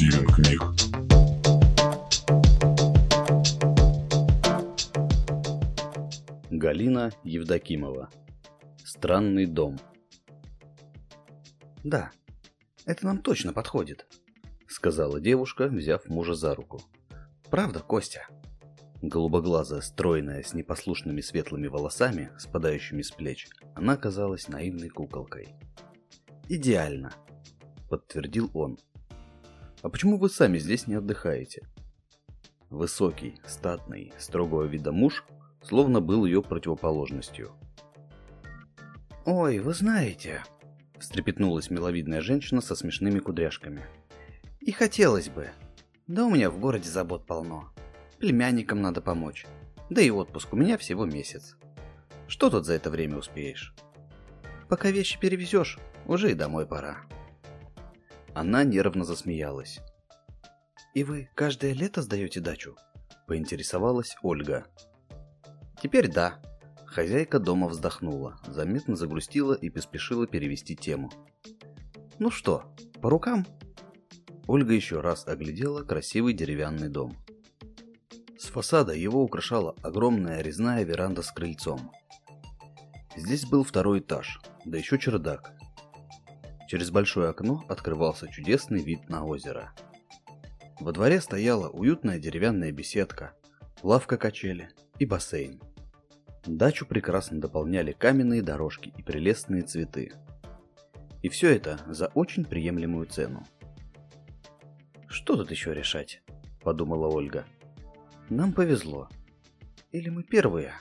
Стивен книг. Галина Евдокимова. Странный дом. Да, это нам точно подходит, сказала девушка, взяв мужа за руку. Правда, Костя? Голубоглазая, стройная, с непослушными светлыми волосами, спадающими с плеч, она казалась наивной куколкой. «Идеально», — подтвердил он. «А почему вы сами здесь не отдыхаете?» Высокий, статный, строгого вида муж словно был ее противоположностью. «Ой, вы знаете...» — встрепетнулась миловидная женщина со смешными кудряшками. «И хотелось бы. Да у меня в городе забот полно племянникам надо помочь. Да и отпуск у меня всего месяц. Что тут за это время успеешь? Пока вещи перевезешь, уже и домой пора. Она нервно засмеялась. «И вы каждое лето сдаете дачу?» – поинтересовалась Ольга. «Теперь да». Хозяйка дома вздохнула, заметно загрустила и поспешила перевести тему. «Ну что, по рукам?» Ольга еще раз оглядела красивый деревянный дом. С фасада его украшала огромная резная веранда с крыльцом. Здесь был второй этаж, да еще чердак. Через большое окно открывался чудесный вид на озеро. Во дворе стояла уютная деревянная беседка, лавка-качели и бассейн. Дачу прекрасно дополняли каменные дорожки и прелестные цветы. И все это за очень приемлемую цену. «Что тут еще решать?» – подумала Ольга. Нам повезло. Или мы первые,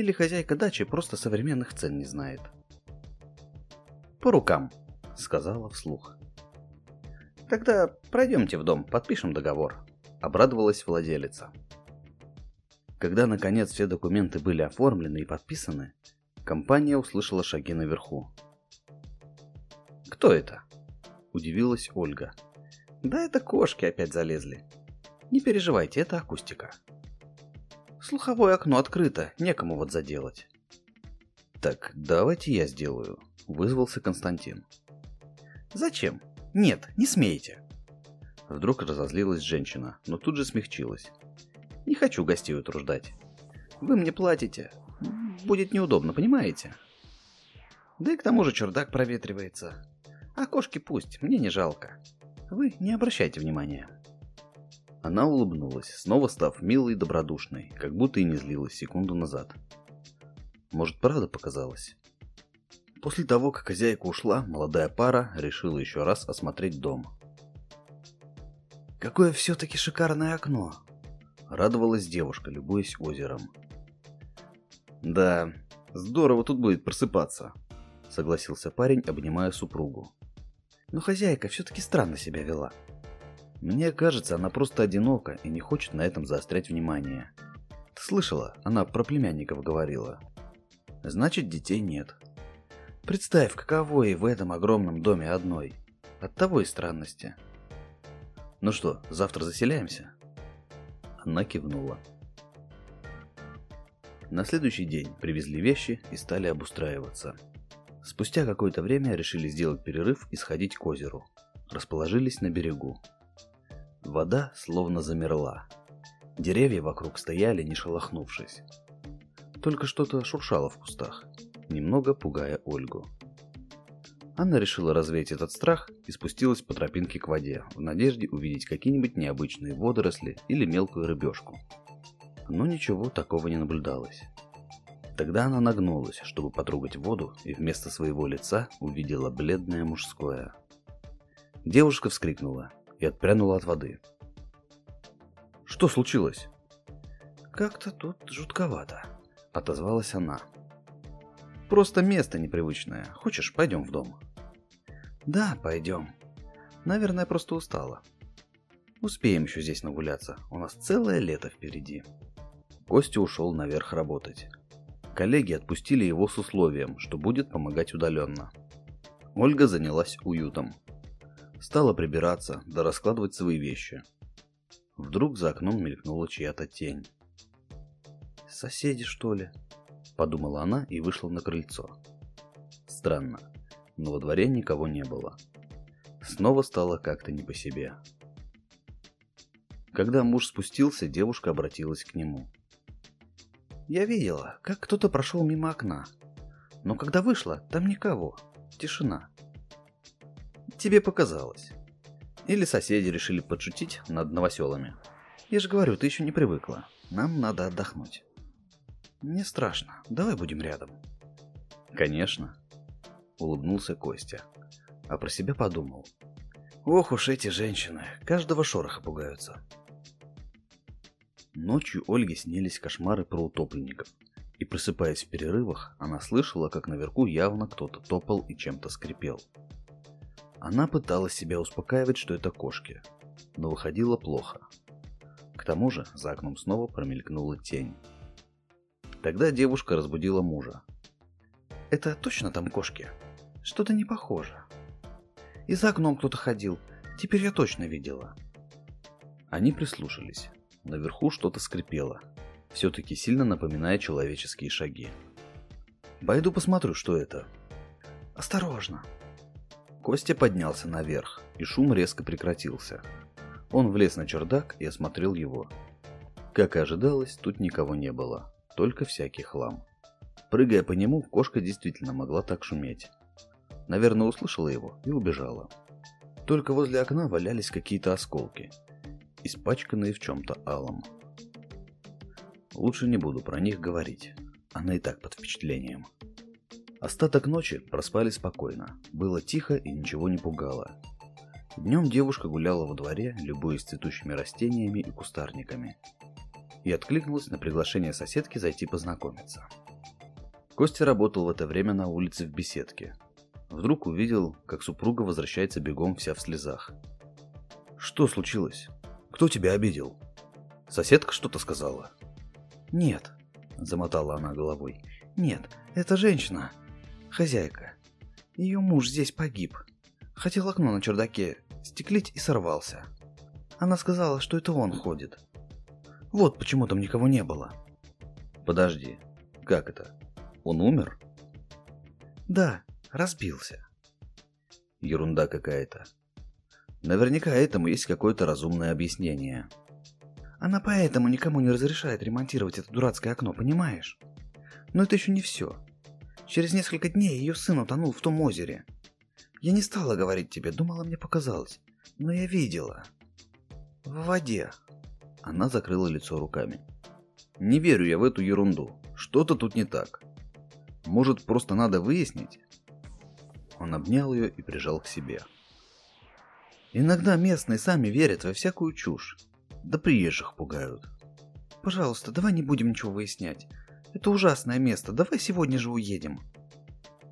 или хозяйка дачи просто современных цен не знает. По рукам, сказала вслух. Тогда пройдемте в дом, подпишем договор, обрадовалась владелица. Когда наконец все документы были оформлены и подписаны, компания услышала шаги наверху. «Кто это?» – удивилась Ольга. «Да это кошки опять залезли. Не переживайте, это акустика. Слуховое окно открыто, некому вот заделать. Так, давайте я сделаю, вызвался Константин. Зачем? Нет, не смейте. Вдруг разозлилась женщина, но тут же смягчилась. Не хочу гостей утруждать. Вы мне платите. Будет неудобно, понимаете? Да и к тому же чердак проветривается. А кошки пусть, мне не жалко. Вы не обращайте внимания. Она улыбнулась, снова став милой и добродушной, как будто и не злилась секунду назад. Может, правда показалось? После того, как хозяйка ушла, молодая пара решила еще раз осмотреть дом. «Какое все-таки шикарное окно!» Радовалась девушка, любуясь озером. «Да, здорово тут будет просыпаться», согласился парень, обнимая супругу. «Но хозяйка все-таки странно себя вела», мне кажется, она просто одинока и не хочет на этом заострять внимание. Ты слышала? Она про племянников говорила. Значит, детей нет. Представь, каково ей в этом огромном доме одной. От того и странности. Ну что, завтра заселяемся? Она кивнула. На следующий день привезли вещи и стали обустраиваться. Спустя какое-то время решили сделать перерыв и сходить к озеру. Расположились на берегу. Вода словно замерла. Деревья вокруг стояли, не шелохнувшись. Только что-то шуршало в кустах, немного пугая Ольгу. Анна решила развеять этот страх и спустилась по тропинке к воде, в надежде увидеть какие-нибудь необычные водоросли или мелкую рыбешку. Но ничего такого не наблюдалось. Тогда она нагнулась, чтобы потрогать воду, и вместо своего лица увидела бледное мужское. Девушка вскрикнула и отпрянула от воды. «Что случилось?» «Как-то тут жутковато», — отозвалась она. «Просто место непривычное. Хочешь, пойдем в дом?» «Да, пойдем. Наверное, просто устала. Успеем еще здесь нагуляться. У нас целое лето впереди». Костя ушел наверх работать. Коллеги отпустили его с условием, что будет помогать удаленно. Ольга занялась уютом, Стала прибираться, да раскладывать свои вещи. Вдруг за окном мелькнула чья-то тень. «Соседи, что ли?» – подумала она и вышла на крыльцо. Странно. но во дворе никого не было. Снова стало как-то не по себе. Когда муж спустился, девушка обратилась к нему. «Я видела, как кто-то прошел мимо окна. Но когда вышла, там никого. Тишина. Тебе показалось. Или соседи решили подшутить над новоселами. Я же говорю, ты еще не привыкла. Нам надо отдохнуть. Мне страшно. Давай будем рядом. Конечно. Улыбнулся Костя. А про себя подумал. Ох уж эти женщины. Каждого шороха пугаются. Ночью Ольге снились кошмары про утопленников. И просыпаясь в перерывах, она слышала, как наверху явно кто-то топал и чем-то скрипел. Она пыталась себя успокаивать, что это кошки, но выходило плохо. К тому же за окном снова промелькнула тень. Тогда девушка разбудила мужа. «Это точно там кошки? Что-то не похоже. И за окном кто-то ходил, теперь я точно видела». Они прислушались. Наверху что-то скрипело, все-таки сильно напоминая человеческие шаги. «Пойду посмотрю, что это». «Осторожно!» Костя поднялся наверх, и шум резко прекратился. Он влез на чердак и осмотрел его. Как и ожидалось, тут никого не было, только всякий хлам. Прыгая по нему, кошка действительно могла так шуметь. Наверное, услышала его и убежала. Только возле окна валялись какие-то осколки, испачканные в чем-то алом. Лучше не буду про них говорить, она и так под впечатлением. Остаток ночи проспали спокойно, было тихо и ничего не пугало. Днем девушка гуляла во дворе, любуясь цветущими растениями и кустарниками. И откликнулась на приглашение соседки зайти познакомиться. Костя работал в это время на улице в беседке. Вдруг увидел, как супруга возвращается бегом вся в слезах. «Что случилось? Кто тебя обидел?» «Соседка что-то сказала?» «Нет», — замотала она головой. «Нет, это женщина. Хозяйка. Ее муж здесь погиб. Хотел окно на чердаке стеклить и сорвался. Она сказала, что это он ходит. Вот почему там никого не было. Подожди, как это? Он умер? Да, разбился. Ерунда какая-то. Наверняка этому есть какое-то разумное объяснение. Она поэтому никому не разрешает ремонтировать это дурацкое окно, понимаешь? Но это еще не все. Через несколько дней ее сын утонул в том озере. Я не стала говорить тебе, думала, мне показалось. Но я видела. В воде. Она закрыла лицо руками. Не верю я в эту ерунду. Что-то тут не так. Может, просто надо выяснить? Он обнял ее и прижал к себе. Иногда местные сами верят во всякую чушь. Да приезжих пугают. Пожалуйста, давай не будем ничего выяснять. Это ужасное место. Давай сегодня же уедем.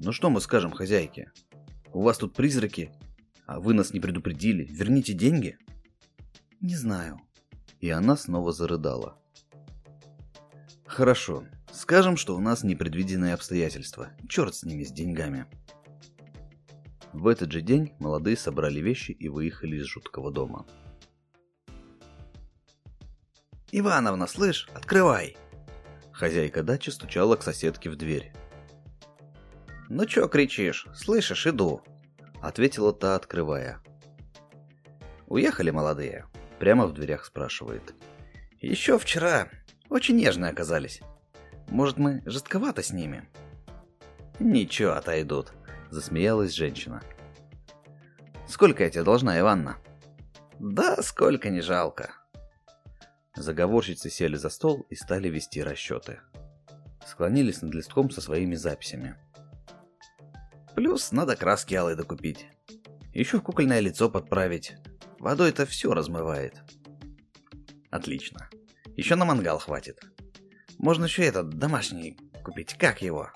Ну что мы скажем хозяйке? У вас тут призраки, а вы нас не предупредили. Верните деньги? Не знаю. И она снова зарыдала. Хорошо. Скажем, что у нас непредвиденные обстоятельства. Черт с ними, с деньгами. В этот же день молодые собрали вещи и выехали из жуткого дома. «Ивановна, слышь, открывай!» Хозяйка дачи стучала к соседке в дверь. «Ну чё кричишь? Слышишь, иду!» Ответила та, открывая. «Уехали молодые?» Прямо в дверях спрашивает. «Еще вчера. Очень нежные оказались. Может, мы жестковато с ними?» «Ничего, отойдут», — засмеялась женщина. «Сколько я тебе должна, Иванна?» «Да сколько не жалко». Заговорщицы сели за стол и стали вести расчеты. Склонились над листком со своими записями. Плюс надо краски алой докупить. Еще кукольное лицо подправить. Водой это все размывает. Отлично. Еще на мангал хватит. Можно еще этот домашний купить. Как его?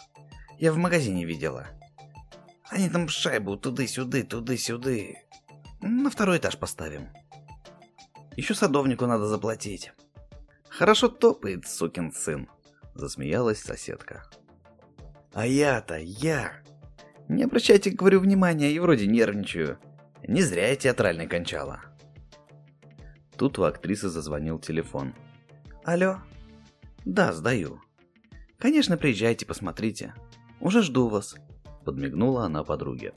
Я в магазине видела. Они там шайбу туды-сюды, туды-сюды. На второй этаж поставим. Еще садовнику надо заплатить. Хорошо топает, сукин сын. Засмеялась соседка. А я-то, я... Не обращайте, говорю, внимания, и вроде нервничаю. Не зря я театральный кончала. Тут у актрисы зазвонил телефон. Алло? Да, сдаю. Конечно, приезжайте, посмотрите. Уже жду вас. подмигнула она подруге.